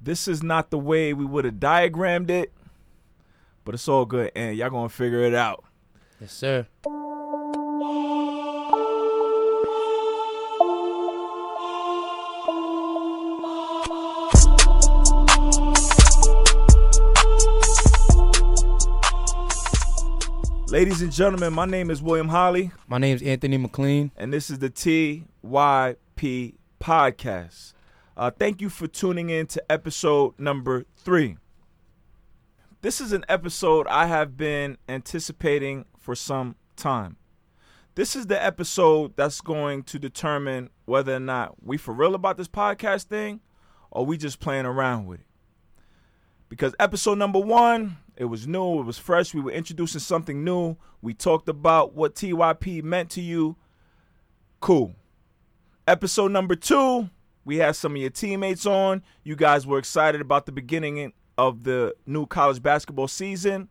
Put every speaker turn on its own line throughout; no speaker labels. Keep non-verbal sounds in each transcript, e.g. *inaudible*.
This is not the way we would have diagrammed it, but it's all good, and y'all gonna figure it out.
Yes, sir.
Ladies and gentlemen, my name is William Holly,
My name is Anthony McLean.
and this is the TYP Podcast. Uh, thank you for tuning in to episode number three. This is an episode I have been anticipating for some time. This is the episode that's going to determine whether or not we for real about this podcast thing or we just playing around with it. Because episode number one, it was new, it was fresh. We were introducing something new. We talked about what TYP meant to you. Cool. Episode number two, we had some of your teammates on. You guys were excited about the beginning of the new college basketball season.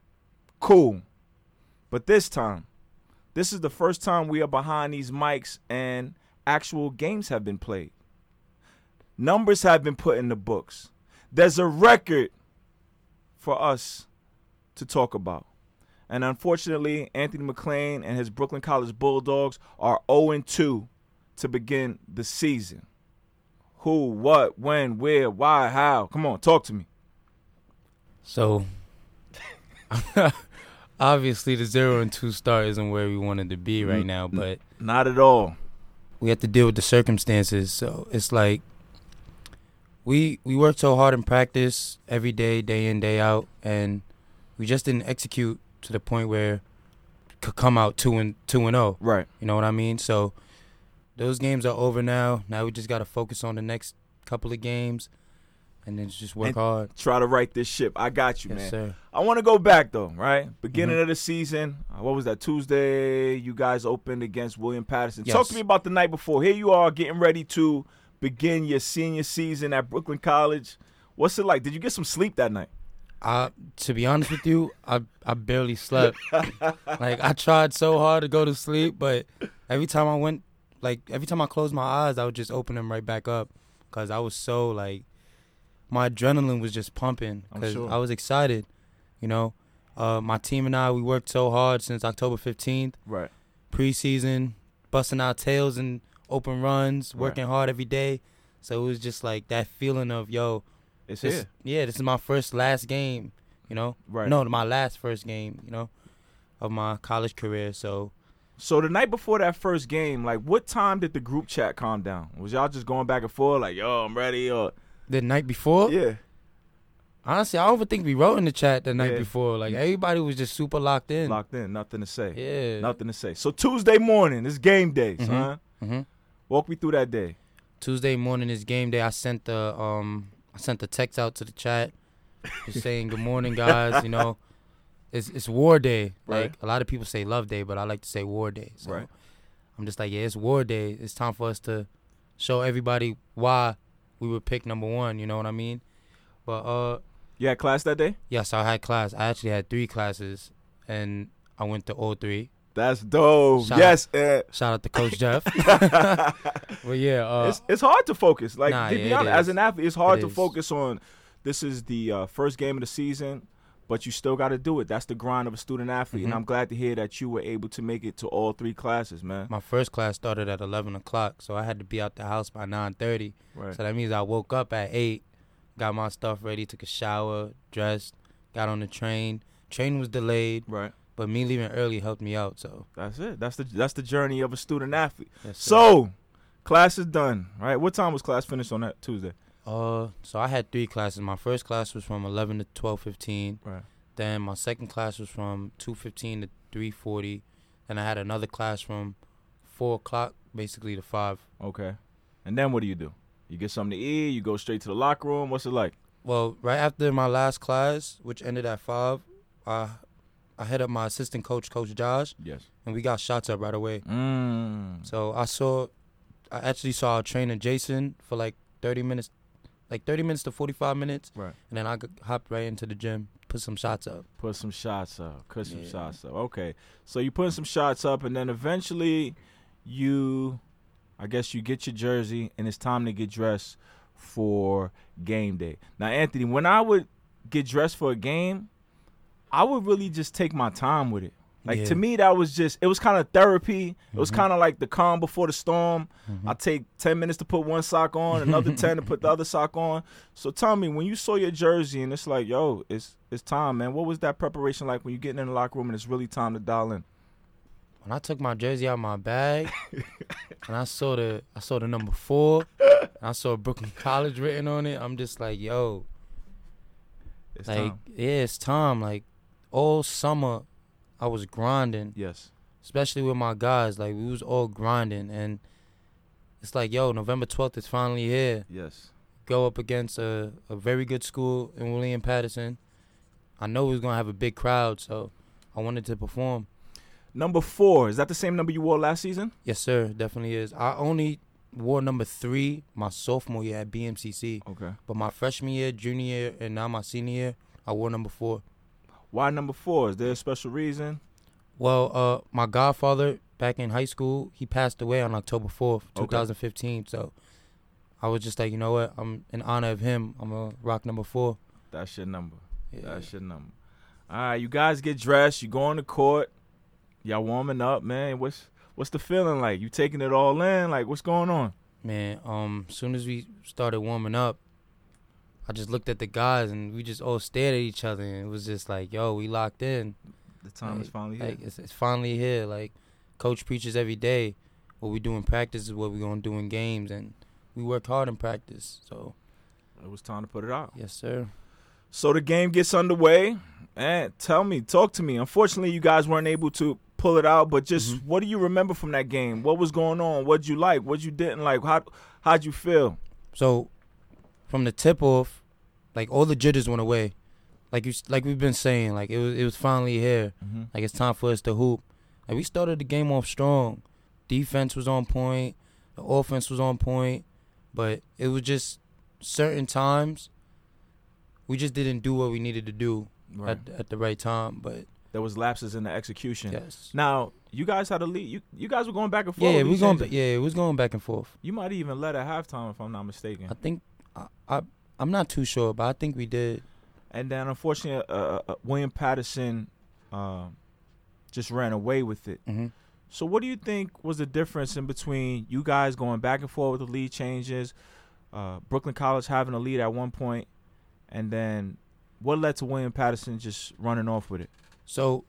Cool. But this time, this is the first time we are behind these mics and actual games have been played. Numbers have been put in the books. There's a record for us to talk about. And unfortunately, Anthony McLean and his Brooklyn College Bulldogs are 0 2 to begin the season. Who, what, when, where, why, how? Come on, talk to me.
So, *laughs* obviously, the zero and two star isn't where we wanted to be right now, but
Not at all.
we have to deal with the circumstances. So it's like we we worked so hard in practice every day, day in, day out, and we just didn't execute to the point where could come out two and two and zero.
Right.
You know what I mean? So those games are over now. Now we just got to focus on the next couple of games, and then just work
And-
hard.
Try to right this ship. I got you,
Yes,
man.
sir.
I want to go back though, right? Beginning
Mhm.
of the season. uh, What was that? Tuesday. You guys opened against William Paterson. Talk to me about the night before. Here you are getting ready to begin your senior season at Brooklyn College. What's it like? Did you get some sleep that night?
I, to be honest with you, I I barely slept. *laughs* like I tried so hard to go to sleep, but every time I went, like every time I closed my eyes, I would just open them right back up, cause I was so like, my adrenaline was just pumping, cause
sure.
I was excited, you know. Uh, my team and I, we worked so hard since October fifteenth,
Right.
preseason, busting our tails and open runs,
Right.
working hard every day. So it was just like that feeling of yo,
It's
this,
here.
yeah, this is my first last game, you know.
Right.
No, my last first game, you know, of my college career. So
So the night before that first game, like what time did the group chat calm down? Was y'all just going back and forth like, yo, I'm ready or
the night before,
Yeah.
honestly, I don't even think we wrote in the chat the night
Yeah.
before. Like everybody was just super locked in.
Locked in, nothing to say.
Yeah.
Nothing to say. So Tuesday morning, it's game day,
Mhm.
son.
hmm
Walk me through that day.
Tuesday morning is game day. I sent the um I sent the text out to the chat, just saying good morning, guys. You know, *laughs* it's it's war day.
Right.
Like a lot of people say love day, but I like to say war day. So
Right.
I'm just like, yeah, it's war day. It's time for us to show everybody why we were picked number one. You know what I mean? But uh,
You had class that day?
yes, I had class. I actually had three classes, and I went to all three.
That's dope.
Shout
yes. uh,
Shout out to Coach *laughs* Jeff. *laughs* well, yeah, uh,
it's it's hard to focus. Like
Nah,
to
yeah,
be honest, as an athlete, it's hard
It
to
is.
focus on. This is the uh, first game of the season, but you still got to do it. That's the grind of a student athlete, and
Mhm.
I'm glad to hear that you were able to make it to all three classes, man.
my first class started at 11 o'clock, so I had to be out the house by 9:30.
Right.
So that means I woke up at eight, got my stuff ready, took a shower, dressed, got on the train. Train was delayed,
Right.
but me leaving early helped me out. So
That's it. That's the that's the journey of a student athlete.
yes.
So, class is done, right? What time was class finished on that Tuesday?
Uh, so I had three classes. My first class was from 11 to 12:15.
Right.
Then my second class was from 2:15 to 3:40. Then I had another class from four o'clock, basically to five.
Okay. And then what do you do? You get something to eat. You go straight to the locker room. What's it like?
Well, right after my last class, which ended at five, I I hit up my assistant coach, Coach Josh,
Yes.
and we got shots up right away.
Mm.
So I saw, I actually saw our trainer Jason for like 30 minutes, like 30 minutes to 45 minutes,
Right.
and then I hopped right into the gym, put some shots up.
Put some shots up. Put some
Yeah.
shots up. Okay. So you put some shots up, and then eventually, you, I guess you get your jersey, and it's time to get dressed for game day. Now, Anthony, when I would get dressed for a game, I would really just take my time with it. Like
Yeah.
to me, that was just it was kind of therapy. It was
Mhm.
kind of like the calm before the storm.
Mhm.
I take ten minutes to put one sock on, another ten to put the other sock on. So tell me, when you saw your jersey and it's like, yo, it's it's time, man. What was that preparation like when you getting in the locker room and it's really time to dial in?
when I took my jersey out of my bag *laughs* and I saw the I saw the number four, and I saw Brooklyn College written on it. I'm just like, yo,
It's
like
time.
yeah, it's time. Like all summer, I was grinding,
Yes.
especially with my guys. Like we was all grinding, and it's like, yo, November 12th is finally here.
Yes.
Go up against a a very good school in William Paterson. I know we was gonna have a big crowd, so I wanted to perform.
Number four is that the same number you wore last season?
Yes, sir, definitely is. I only wore number three my sophomore year at BMCC,
Okay.
but my freshman year, junior year, and now my senior year, I wore number four.
Why number four? Is there a special reason?
Well, uh, my godfather back in high school, he passed away on October fourth,
Okay.
2015. So I was just like, you know what? I'm in honor of him. I'm gonna rock number four.
That's your number.
Yeah.
That's your number. All right, you guys get dressed. You go on the court. Y'all warming up, man. What's what's the feeling like? You taking it all in? Like what's going on?
Man, um, as soon as we started warming up, I just looked at the guys and we just all stared at each other and it was just like, yo, we locked in.
The time is finally here.
Like it's, it's finally here. Like coach preaches every day. What we do in practice is what we're gonna do in games, and we work hard in practice. So
it was time to put it out.
yes, sir.
So the game gets underway. And tell me, talk to me. Unfortunately, you guys weren't able to pull it out, but just
Mhm.
what do you remember from that game? What was going on? What'd you like? What you didn't like? How how'd you feel?
So from the tip off, like all the jitters went away. Like you, like we've been saying, like it was it was finally here.
Mm-hmm.
Like it's time for us to hoop. Like we started the game off strong. Defense was on point. The offense was on point. But it was just certain times we just didn't do what we needed to do
Right.
at at the right time. But
there was lapses in the execution.
yes.
Now you guys had a lead. You you guys were going back and forth.
Yeah, we going. Yeah, it was going back and forth.
You might even led at halftime if I'm not mistaken.
I think I, I I'm not too sure, but I think we did.
And then unfortunately, uh, uh, William Paterson um, just ran away with it.
hmm
So what do you think was the difference in between you guys going back and forth with the lead changes, uh, Brooklyn College having a lead at one point, and then what led to William Paterson just running off with it?
So,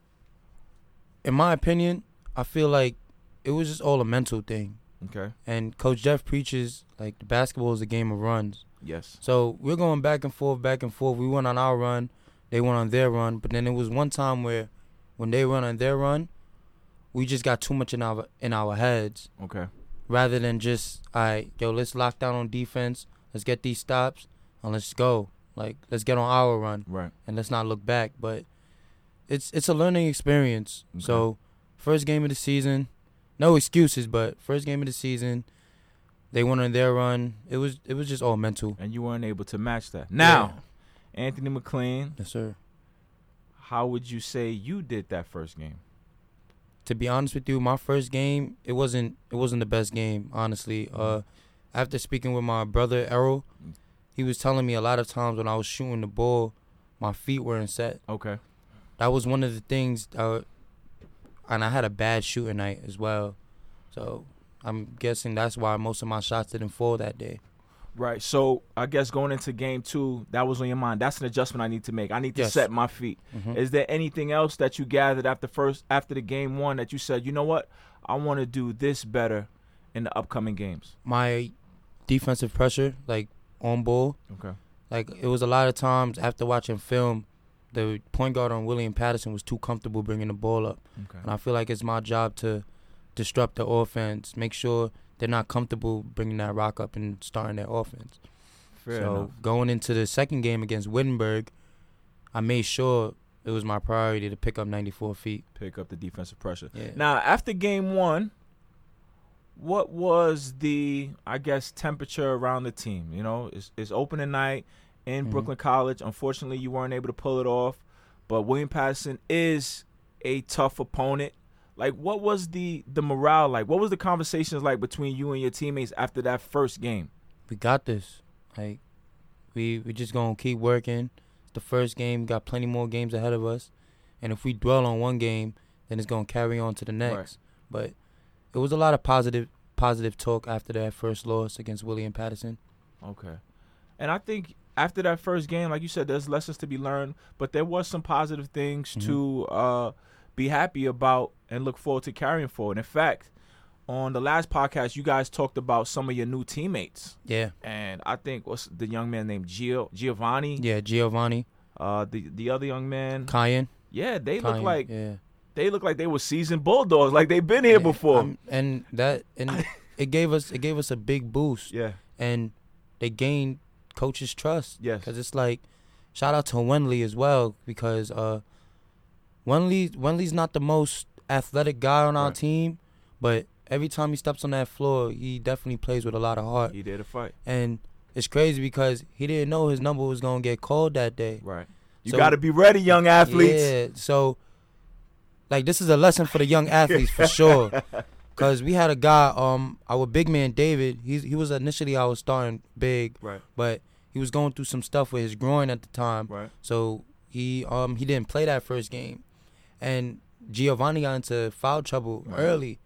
in my opinion, I feel like it was just all a mental thing.
Okay.
And Coach Jeff preaches like the basketball is a game of runs.
Yes.
So we're going back and forth, back and forth. We went on our run, they went on their run. But then it was one time where, when they went on their run, we just got too much in our in our heads.
Okay.
rather than just all right, yo, let's lock down on defense, let's get these stops, and let's go. Like let's get on our run
Right.
and let's not look back. But it's it's a learning experience.
Okay.
So first game of the season, no excuses, but first game of the season, they went on their run. It was it was just all mental.
And you weren't able to match that. Now, Anthony McLean,
Yes, sir.
how would you say you did that first game?
To be honest with you, my first game, it wasn't it wasn't the best game, honestly. Uh after speaking with my brother Errol, he was telling me a lot of times when I was shooting the ball, my feet weren't set.
Okay.
That was one of the things uh, and I had a bad shooting night as well. So I'm guessing that's why most of my shots didn't fall that day.
Right. So I guess going into game two, that was on your mind. That's an adjustment I need to make. I need to
Yes.
set my feet.
Mhm.
Is there anything else that you gathered after first after the game one that you said, you know what, I want to do this better in the upcoming games?
My defensive pressure, like on ball,
Okay.
like it was a lot of times after watching film, the point guard on William Paterson was too comfortable bringing the ball up.
Okay.
And I feel like it's my job to disrupt the offense, make sure they're not comfortable bringing that rock up and starting their offense.
Fair
so
enough.
going into the second game against Wittenberg, I made sure it was my priority to pick up 94 feet.
Pick up the defensive pressure.
Yeah.
Now, after game one, what was the, I guess, temperature around the team? You know, it's, it's opening night in
Mhm.
Brooklyn College. Unfortunately, you weren't able to pull it off, but William Paterson is a tough opponent. Like, what was the the morale like? What was the conversations like between you and your teammates after that first game?
we got this. Like we we just gonna keep working. It's the first game, got plenty more games ahead of us, and if we dwell on one game, then it's gonna carry on to the next.
Right.
But it was a lot of positive positive talk after that first loss against William Paterson.
Okay. And I think after that first game, like you said, there's lessons to be learned, but there was some positive things
Mhm.
to uh, be happy about and look forward to carrying forward. In fact, on the last podcast, you guys talked about some of your new teammates,
Yeah,
and I think what's the young man named Gio Giovanni,
yeah, Giovanni,
uh, the the other young man,
Kyan,
yeah, they look like
yeah.
they look like they were seasoned bulldogs, like they've been here
Yeah,
before.
um, and that and *laughs* it gave us it gave us a big boost,
yeah,
and they gained coaches' trust.
yes,
Cause it's like, shout out to Wenley as well because uh, Wenley Wenley's not the most athletic guy on our
Right.
team, but every time he steps on that floor, he definitely plays with a lot of heart.
he did a fight,
And it's crazy because he didn't know his number was gonna get called that day.
right. You
So-
got to be ready, young athletes.
Yeah, so like this is a lesson for the young athletes for sure. *laughs* Cause we had a guy, um, our big man David. He's he was initially our starting big,
Right,
but he was going through some stuff with his groin at the time.
right.
So he um he didn't play that first game, and Giovanni got into foul trouble
Right.
early.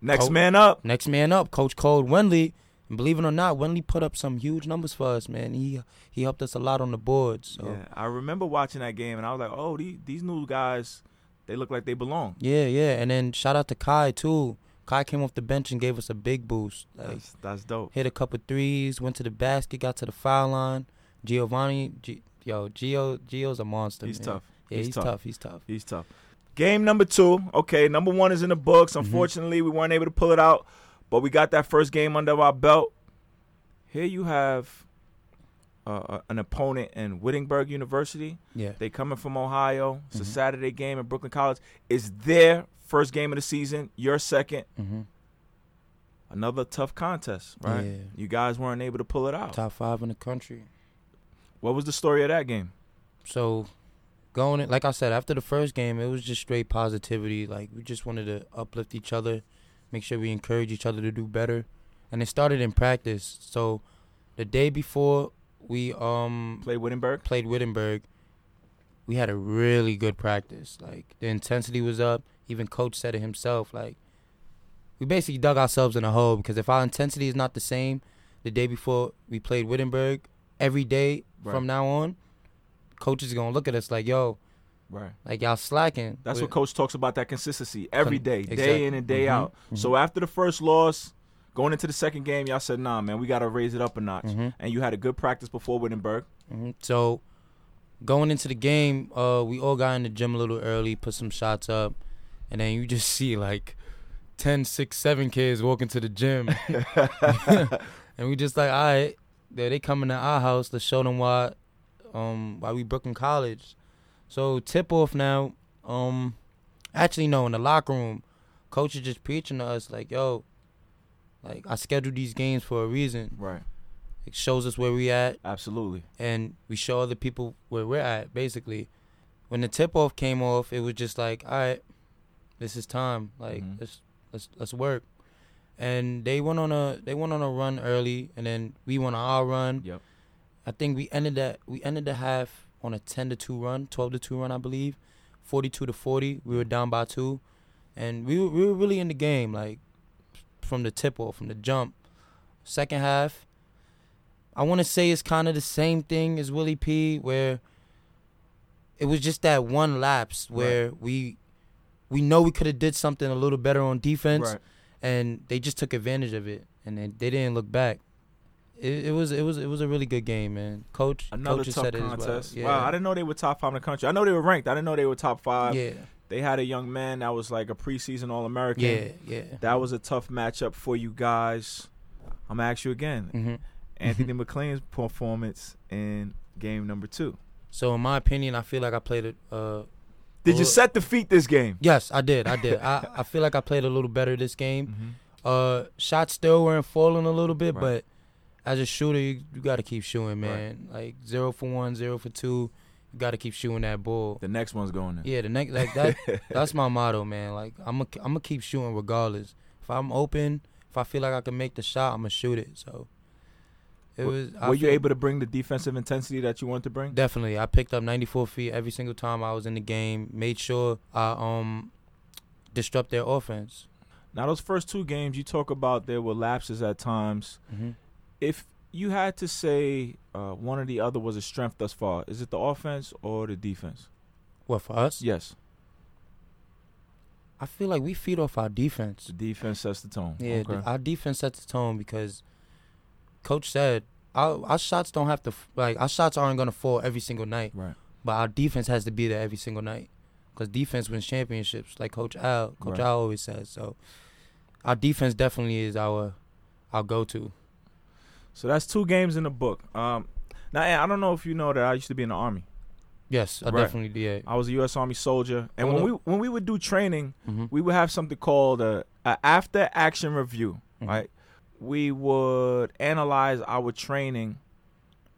Next
Coach-
man up.
Next man up, Coach Cole Wenley. And believe it or not, Wenley put up some huge numbers for us, man. He he helped us a lot on the board. So
Yeah, I remember watching that game, and I was like, "Oh, these these new guys, they look like they belong."
yeah, yeah. And then shout out to Kai too. Kai came off the bench and gave us a big boost. Like
That's that's dope.
hit a couple threes, went to the basket, got to the foul line. Giovanni, G, yo, Gio, Gio's a monster.
He's
man.
tough.
Yeah,
He's
he's,
tough.
tough. He's tough.
He's tough. Game number two. Okay, number one is in the books.
Mhm.
Unfortunately, we weren't able to pull it out, but we got that first game under our belt. Here you have uh, uh, an opponent in Wittenberg University.
Yeah.
They coming from Ohio. It's a
Mhm.
Saturday game at Brooklyn College. It's their first game of the season. Your second.
hmm
Another tough contest, right?
Yeah.
You guys weren't able to pull it out.
Top five in the country.
What was the story of that game?
So going in, like I said, after the first game, it was just straight positivity. Like we just wanted to uplift each other, make sure we encourage each other to do better. And it started in practice. So the day before we um
Play Wittenberg.
played Wittenberg, we had a really good practice. Like the intensity was up. Even coach said it himself. Like we basically dug ourselves in a hole because if our intensity is not the same the day before we played Wittenberg, every day
Right.
from now on, coach is gonna look at us like, yo,
Right.
like y'all slacking.
That's what coach talks about that consistency every day, Con-
day,
in and day
Mhm,
out.
mhm.
So after the first loss, going into the second game, y'all said, "Nah, man, we got to raise it up a notch."
Mhm,
And you had a good practice before Wittenberg.
mhm. So going into the game, uh, we all got in the gym a little early, put some shots up, and then you just *laughs* see like 10, 6, 7 kids walking to the gym. *laughs* *laughs* and we just like, all right, they they coming to our house. Let's show them why, um, why we Brooklyn College. So tip off now. Um, actually no, in the locker room, coach is just preaching to us like, yo, like I scheduled these games for a reason.
Right.
It shows us where we at,
Absolutely.
and we show other people where we're at. Basically, when the tip off came off, it was just like, all right, this is time. Like
Mhm.
let's let's let's work. And they went on a they went on a run early, and then we went on our run.
Yep.
I think we ended that we ended the half on a ten to two run, twelve to two run, I believe, forty two to forty. We were down by two, and we were, we were really in the game, like from the tip off, from the jump. Second half, I want to say it's kind of the same thing as Willie P, where it was just that one lapse where we we know we could have did something a little better on defense,
Right.
and they just took advantage of it, and they, they didn't look back. It, it was it was it was a really good game, man. Coach,
Another
coach
tough
said it as
contest.
well.
Wow, I didn't know they were top five in the country. I know they were ranked. I didn't know they were top five.
yeah,
They had a young man that was like a preseason All American.
yeah, yeah.
That was a tough matchup for you guys. I'm gonna ask you again.
hmm *laughs*
Anthony *laughs* McLean's performance in game number two.
So in my opinion, I feel like I played it. Uh,
Did you set the feet this game?
yes, I did. I did. *laughs* I, I feel like I played a little better this game.
Mm-hmm.
Uh, shots still weren't falling a little bit,
Right.
but as a shooter, you, you got to keep shooting,
Right.
man. Like zero for one, zero for two. You got to keep shooting that ball.
The next one's going in.
Yeah, the next like that. *laughs* that's my motto, man. Like I'm gonna I'm gonna keep shooting regardless. If I'm open, if I feel like I can make the shot, I'm gonna shoot it. So It was. I
Were you
feel-
able to bring the defensive intensity that you wanted to bring?
Definitely, I picked up 94 feet every single time I was in the game. Made sure I um disrupt their offense.
Now, those first two games, you talk about there were lapses at times.
hmm
If you had to say uh, one or the other was a strength thus far, is it the offense or the defense?
What for us?
Yes,
I feel like we feed off our defense.
the defense sets the tone.
Yeah,
okay.
our defense sets the tone because coach said our, our shots don't have to like our shots aren't gonna fall every single night,
right.
but our defense has to be there every single night because defense wins championships, like Coach Al. Coach
Right.
Al always says. So our defense definitely is our our go to.
So that's two games in the book. Um, now, I don't know if you know that I used to be in the army.
Yes, I
Right.
definitely did.
I was a U.S. Army soldier, and
Hold
when
up.
we when we would do training,
hmm
we would have something called a, a after action review.
Mhm.
Right, we would analyze our training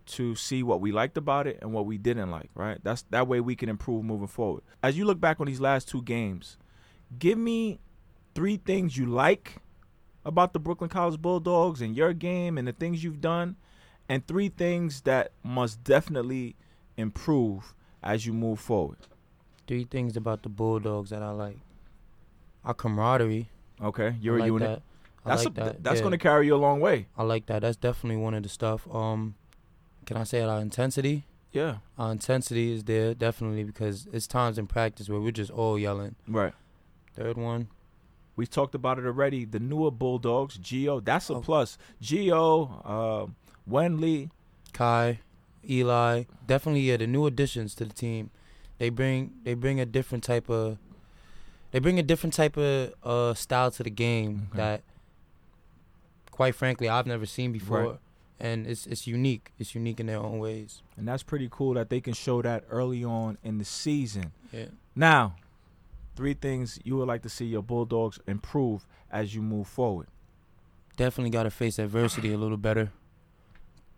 to see what we liked about it and what we didn't like. Right, that's that way we can improve moving forward. As you look back on these last two games, give me three things you like about the Brooklyn College Bulldogs and your game and the things you've done, and three things that must definitely improve as you move forward.
Three things about the Bulldogs that I like. Our camaraderie.
Okay, you're
I
a
like
unit.
That.
That's
like
a,
that.
that's
yeah.
going to carry you a long way.
I like that. That's definitely one of the stuff. Um, can I say it? Our intensity.
Yeah.
Our intensity is there definitely because it's times in practice where we're just all yelling.
Right.
Third one,
We talked about it already. The newer Bulldogs, Gio, that's a
Oh.
plus. Gio, uh, Wenley,
Kai, Eli, definitely yeah. The new additions to the team, they bring they bring a different type of they bring a different type of uh, style to the game
Okay.
that, quite frankly, I've never seen before,
Right.
and it's it's unique. It's unique in their own ways.
and that's pretty cool that they can show that early on in the season.
Yeah.
Now, three things you would like to see your Bulldogs improve as you move forward.
definitely got to face adversity a little better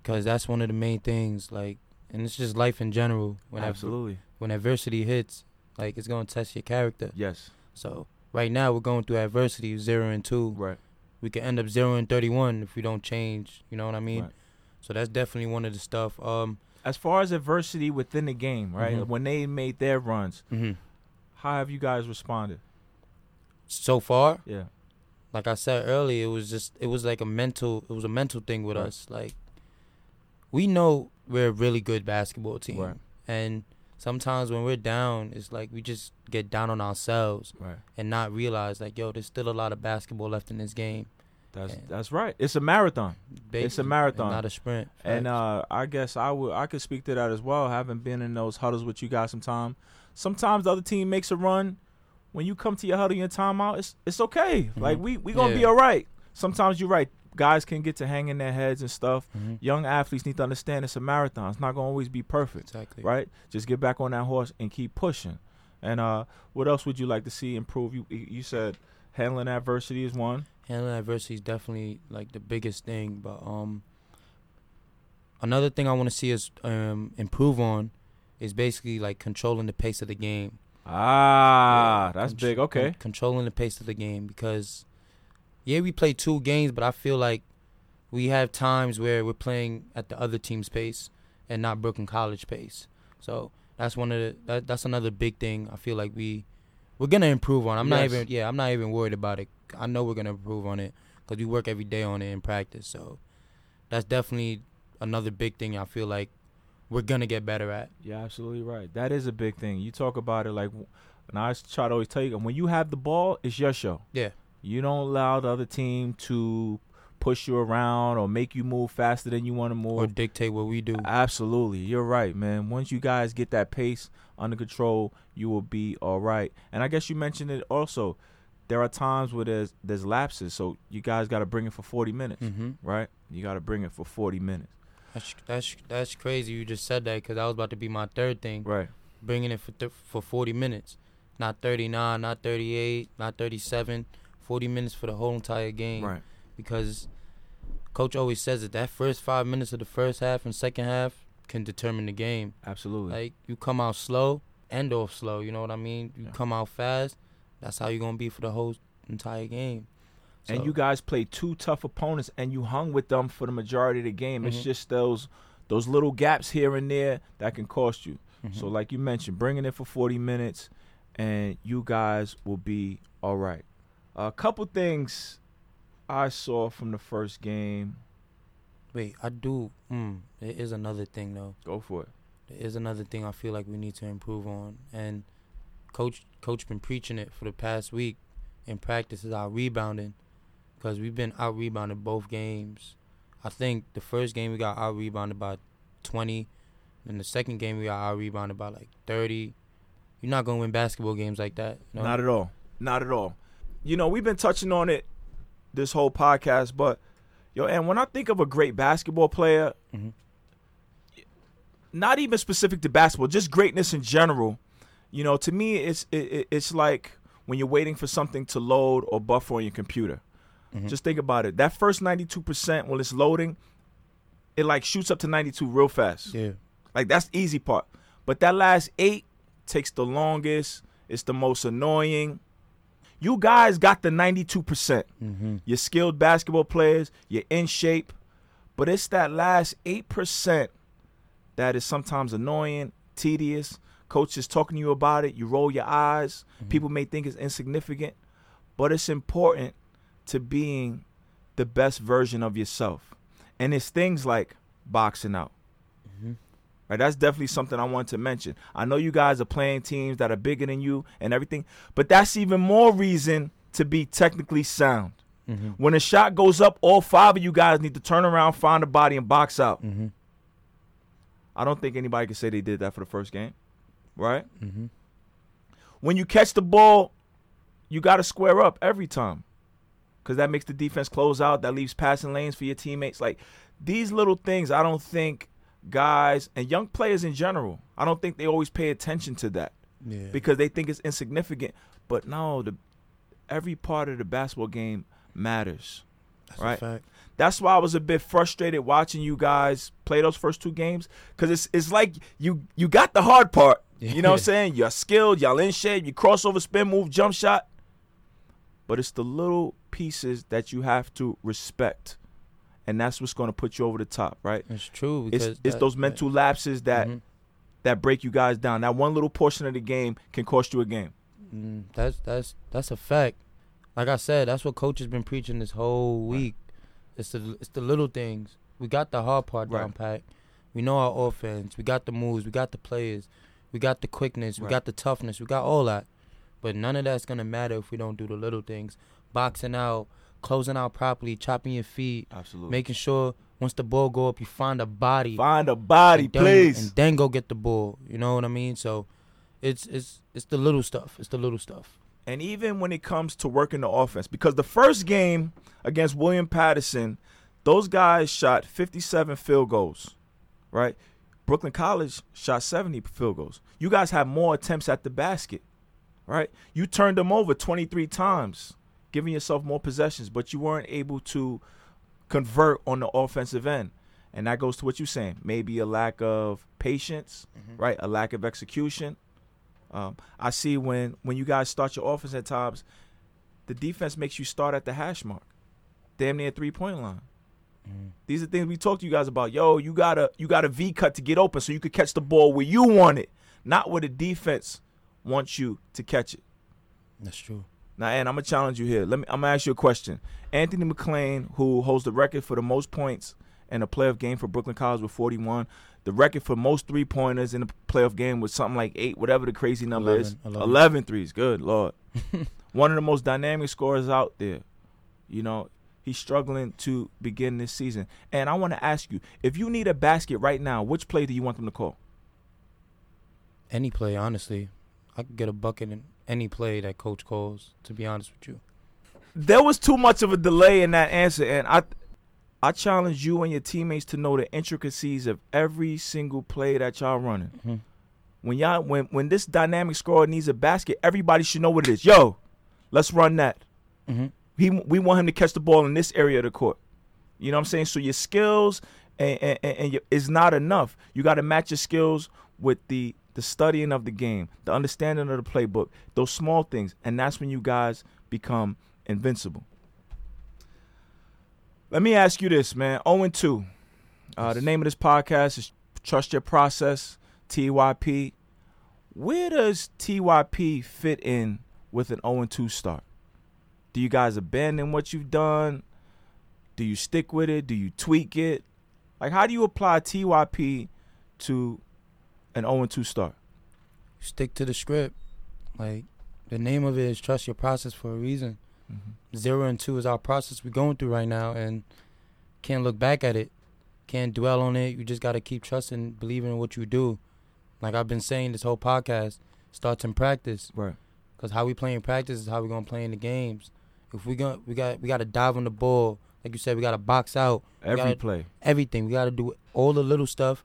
because that's one of the main things like and it's just life in general when
Absolutely.
when adversity hits like it's going to test your character
Yes.
so right now we're going through adversity 0 and 2
Right.
we could end up 0 and 31 if we don't change you know what i mean
Right.
so that's definitely one of the stuff um
As far as adversity within the game, right?
Mhm.
When they made their runs,
mhm.
How have you guys responded?
so far
Yeah.
like I said earlier, it was just it was like a mental it was a mental thing with
Right.
us. Like we know we're a really good basketball team.
Right.
And sometimes when we're down, it's like we just get down on ourselves
Right.
and not realize like, yo, there's still a lot of basketball left in this game.
That's
Yeah.
that's right. It's a marathon. It's a marathon.
and not a sprint.
And uh, I guess I would I could speak to that as well. Having been in those huddles with you guys sometime. Sometimes the other team makes a run. When you come to your huddle in your timeout, it's it's okay. Like
Mhm.
we we gonna be all right. Sometimes you're right. Guys can get to hanging their heads and stuff.
Mhm.
Young athletes need to understand it's a marathon. It's not gonna always be perfect,
exactly.
right? Just get back on that horse and keep pushing. And uh, what else would you like to see improve? You you said handling adversity is one.
handling adversity is definitely like the biggest thing. But um, another thing I want to see us um improve on is basically like controlling the pace of the game.
Ah,
Yeah,
that's
contr-
big. Okay.
con- controlling the pace of the game because yeah, we play two games, but I feel like we have times where we're playing at the other team's pace and not Brooklyn College pace. So that's one of the that, that's another big thing. I feel like we we're gonna improve on. I'm not even yeah, I'm not even worried about it. I know we're gonna improve on it because we work every day on it in practice. So that's definitely another big thing. I feel like we're gonna get better at.
You're absolutely right. That is a big thing. You talk about it like, and I try to always tell you, when you have the ball, it's your show.
Yeah.
You don't allow the other team to push you around or make you move faster than you want to move Or
dictate what we do.
Absolutely, you're right, man. Once you guys get that pace under control, you will be all right. And I guess you mentioned it also. There are times where there's there's lapses, so you guys got to bring it for 40 minutes,
hmm
right? You got to bring it for 40 minutes,
That's that's that's crazy. You just said that because that was about to be my third thing,
right?
bringing it for th- for 40 minutes, not 39, not 38, not 37, 40 minutes for the whole entire game.
Right.
Because coach always says that that first five minutes of the first half and second half can determine the game.
Absolutely.
Like you come out slow, end off slow. You know what I mean? You
Yeah.
come out fast. That's how you're gonna be for the whole entire game.
And you guys played two tough opponents, and you hung with them for the majority of the game. It's
Mhm.
just those those little gaps here and there that can cost you.
Mhm.
So, like you mentioned, bringing it for 40 minutes, and you guys will be all right. A couple things I saw from the first game.
Wait, I do. Mm, there is another thing though.
Go for it.
There is another thing I feel like we need to improve on, and coach coach been preaching it for the past week in practice is our rebounding, because we've been out rebounded both games. I think the first game we got out rebounded by twenty, and the second game we got out rebounded by like thirty. You're not gonna win basketball games like that. You know?
Not at all. Not at all. You know, we've been touching on it this whole podcast, but yo, and when I think of a great basketball player,
Mhm.
not even specific to basketball, just greatness in general. You know, to me, it's it, it- it's like when you're waiting for something to load or buffer on your computer.
Mhm.
Just think about it. That first 92% when it's loading, it like shoots up to 92 real fast.
yeah.
Like that's the easy part. But that last eight takes the longest. It's the most annoying. You guys got the 92%.
Mm-hmm.
You're skilled basketball players. You're in shape. But it's that last 8% that is sometimes annoying, tedious. Coach is talking to you about it. You roll your eyes. People may think it's insignificant. But it's important to being the best version of yourself. And it's things like boxing out. Right, that's definitely something I want to mention. I know you guys are playing teams that are bigger than you and everything, but that's even more reason to be technically sound.
Mm-hmm.
When a shot goes up, all five of you guys need to turn around, find a body, and box out.
Mm-hmm.
I don't think anybody can say they did that for the first game, right?
Mm-hmm.
When you catch the ball, you got to square up every time because that makes the defense close out. That leaves passing lanes for your teammates. Like these little things, I don't think guys and young players in general, I don't think they always pay attention to that
Yeah.
because they think it's insignificant. But no, the every part of the basketball game matters.
That's
right.
a fact.
That's why I was a bit frustrated watching you guys play those first two games because it's it's like you you got the hard part. You know what I'm saying? You're skilled, y'all in shape, you crossover, spin move, jump shot. But it's the little pieces that you have to respect. And that's what's going to put you over the top, right?
It's true.
It's
Because
it's
that-
those mental lapses that
Mhm.
that break you guys down. That one little portion of the game can cost you a game.
Mm, that's that's that's a fact. Like I said, that's what coach has been preaching this whole week. It's the it's the little things. We got the hard part down
Right.
pat. We know our offense. We got the moves. We got the players. We got the quickness. We got the toughness. We got all that. But none of that's gonna matter if we don't do the little things. Boxing out, closing out properly, chopping your feet,
Absolutely.
making sure once the ball go up, you find a body.
Find a body,
and then-
please.
and then go get the ball. You know what I mean? So, it's it's it's the little stuff. It's the little stuff.
And even when it comes to working the offense, because the first game against William Paterson, those guys shot 57 field goals, right? Brooklyn College shot 70 field goals. You guys had more attempts at the basket, right? You turned them over 23 times, giving yourself more possessions, but you weren't able to convert on the offensive end. And that goes to what you're saying. Maybe a lack of patience, right? A lack of execution. Um, I see when when you guys start your offense at times, the defense makes you start at the hash mark, damn near three point line. These are things we talked to you guys about. Yo, you gotta you got a V cut to get open so you could catch the ball where you want it, not where the defense wants you to catch it.
That's true.
Now, and I'm gonna challenge you here. Let me. I'm gonna ask you a question. Anthony McLean, who holds the record for the most points in a playoff game for Brooklyn College with 41, the record for most three pointers in a playoff game was something like eight, whatever the crazy number is.
11,
11 threes. Good lord. *laughs* One of the most dynamic scorers out there. You know, he's struggling to begin this season. And I want to ask you, if you need a basket right now, which play do you want them to call?
Any play, honestly, I could get a bucket in any play that coach calls. To be honest with you,
there was too much of a delay in that answer, and I, I challenge you and your teammates to know the intricacies of every single play that y'all running.
Mhm.
When y'all, when when this dynamic scorer needs a basket, everybody should know what it is. Yo, let's run that.
mm-hmm.
He, we want him to catch the ball in this area of the court. You know what I'm saying? So your skills and, and, and, and your, is not enough. You got to match your skills with the the studying of the game, the understanding of the playbook, those small things, and that's when you guys become invincible. Let me ask you this, man. 0 and 2. Uh, the name of this podcast is Trust Your Process, TYP. Where does TYP fit in with an 0 and 2 start? Do you guys abandon what you've done? Do you stick with it? Do you tweak it? Like, how do you apply TYP to an 0 and 2 start?
Stick to the script. Like the name of it is trust your process for a reason.
Mm-hmm.
Zero and two is our process we're going through right now, and can't look back at it. Can't dwell on it. You just gotta keep trusting, believing in what you do. Like I've been saying this whole podcast, starts in practice.
Right.
Cause how we play in practice is how we're gonna play in the games. If we going we got we gotta dive on the ball. Like you said, we gotta box out
Every
gotta-
play.
everything. We gotta do all the little stuff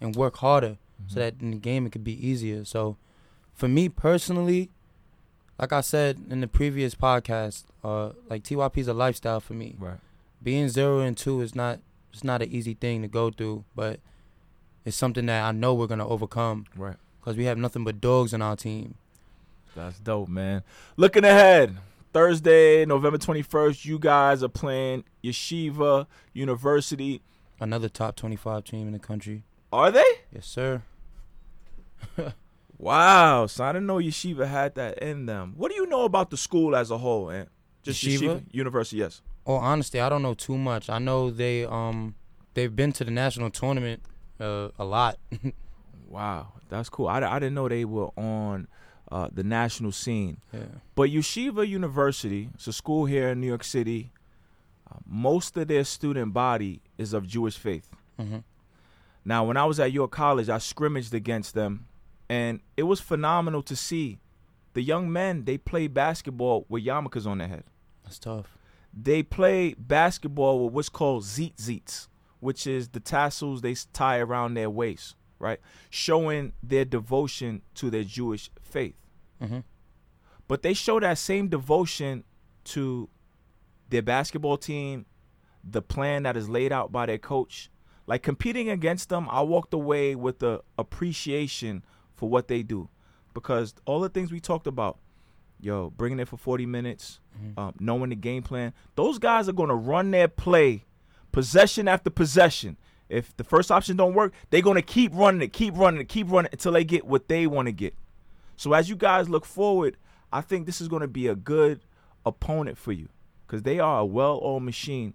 and work harder so
Mhm.
that in the game it could be easier. So for me personally, like I said in the previous podcast, uh like TYP is a lifestyle for me.
Right.
Being zero and two is not it's not an easy thing to go through, but it's something that I know we're gonna overcome
Right.
because we have nothing but dogs in our team.
That's dope, man. Looking ahead, Thursday, November 21st, you guys are playing Yeshiva University.
Another top twenty five team in the country.
Are they?
Yes, sir. *laughs*
Wow. So I didn't know Yeshiva had that in them. What do you know about the school as a whole, man? Just Yeshiva,
Yeshiva?
University, yes.
Oh, honestly, I don't know too much. I know they um they've been to the national tournament uh, a lot. *laughs*
Wow. That's cool. I, I didn't know they were on uh, the national scene.
yeah.
But Yeshiva University, it's a school here in New York City. Uh, most of their student body is of Jewish faith.
hmm
Now, when I was at York College, I scrimmaged against them, and it was phenomenal to see the young men. They play basketball with yarmulkes on their head.
That's tough.
They play basketball with what's called zeet zeets, which is the tassels they tie around their waist, right, showing their devotion to their Jewish faith.
hmm
But they show that same devotion to their basketball team, the plan that is laid out by their coach. Like competing against them, I walked away with the appreciation for what they do. Because all the things we talked about, yo, bringing it for 40 minutes,
Mhm.
um, knowing the game plan, those guys are going to run their play possession after possession. If the first option don't work, they're going to keep running it, keep running it, keep running it until they get what they want to get. So as you guys look forward, I think this is going to be a good opponent for you because they are a well-oiled machine.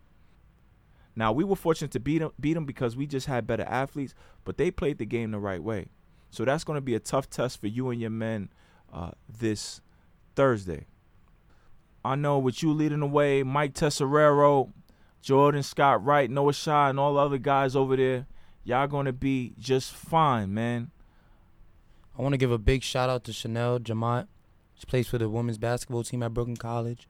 Now we were fortunate to beat them, beat them because we just had better athletes, but they played the game the right way. So that's going to be a tough test for you and your men uh, this Thursday. I know with you leading the way, Mike Tesserero, Jordan Scott Wright, Noah Shaw, and all the other guys over there, y'all going to be just fine, man.
I want to give a big shout out to Chanel Jamont. She plays for the women's basketball team at Brooklyn College.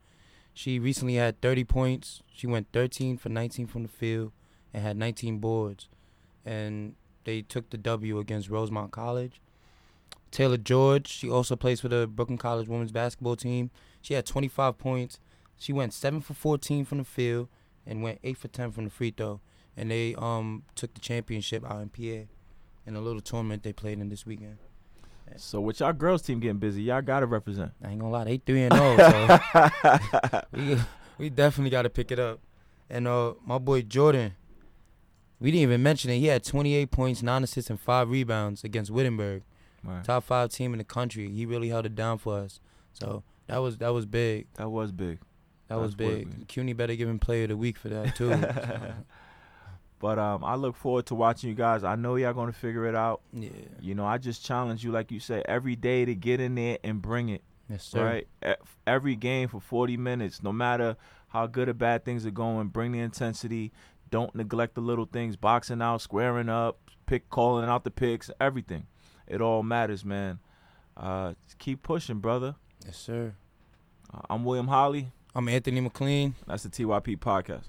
She recently had 30 points. She went 13 for 19 from the field and had 19 boards. And they took the W against Rosemont College. Taylor George, she also plays for the Brooklyn College women's basketball team. She had 25 points. She went 7 for 14 from the field and went 8 for 10 from the free throw. And they um took the championship out in PA in a little tournament they played in this weekend.
So with y'all girls team getting busy, y'all got to represent.
I ain't gonna lie, they three and zero. So *laughs* *laughs* we we definitely got to pick it up. And uh, my boy Jordan, we didn't even mention it. He had 28 points, nine assists, and five rebounds against Wittenberg,
Right.
top five team in the country. He really held it down for us. So that was that was big.
That was big.
That was
That's
big. CUNY better give him player of the week for that too. So, *laughs* *laughs*
But um, I look forward to watching you guys. I know y'all gonna figure it out.
yeah,
You know, I just challenge you, like you said, every day to get in there and bring it.
yes sir.
Right. E- Every game for 40 minutes, no matter how good or bad things are going, bring the intensity. Don't neglect the little things, boxing out, squaring up, pick calling out the picks, everything. It all matters, man. Uh, keep pushing, brother.
Yes sir.
Uh, I'm William Holly.
I'm Anthony McLean.
That's the TYP podcast.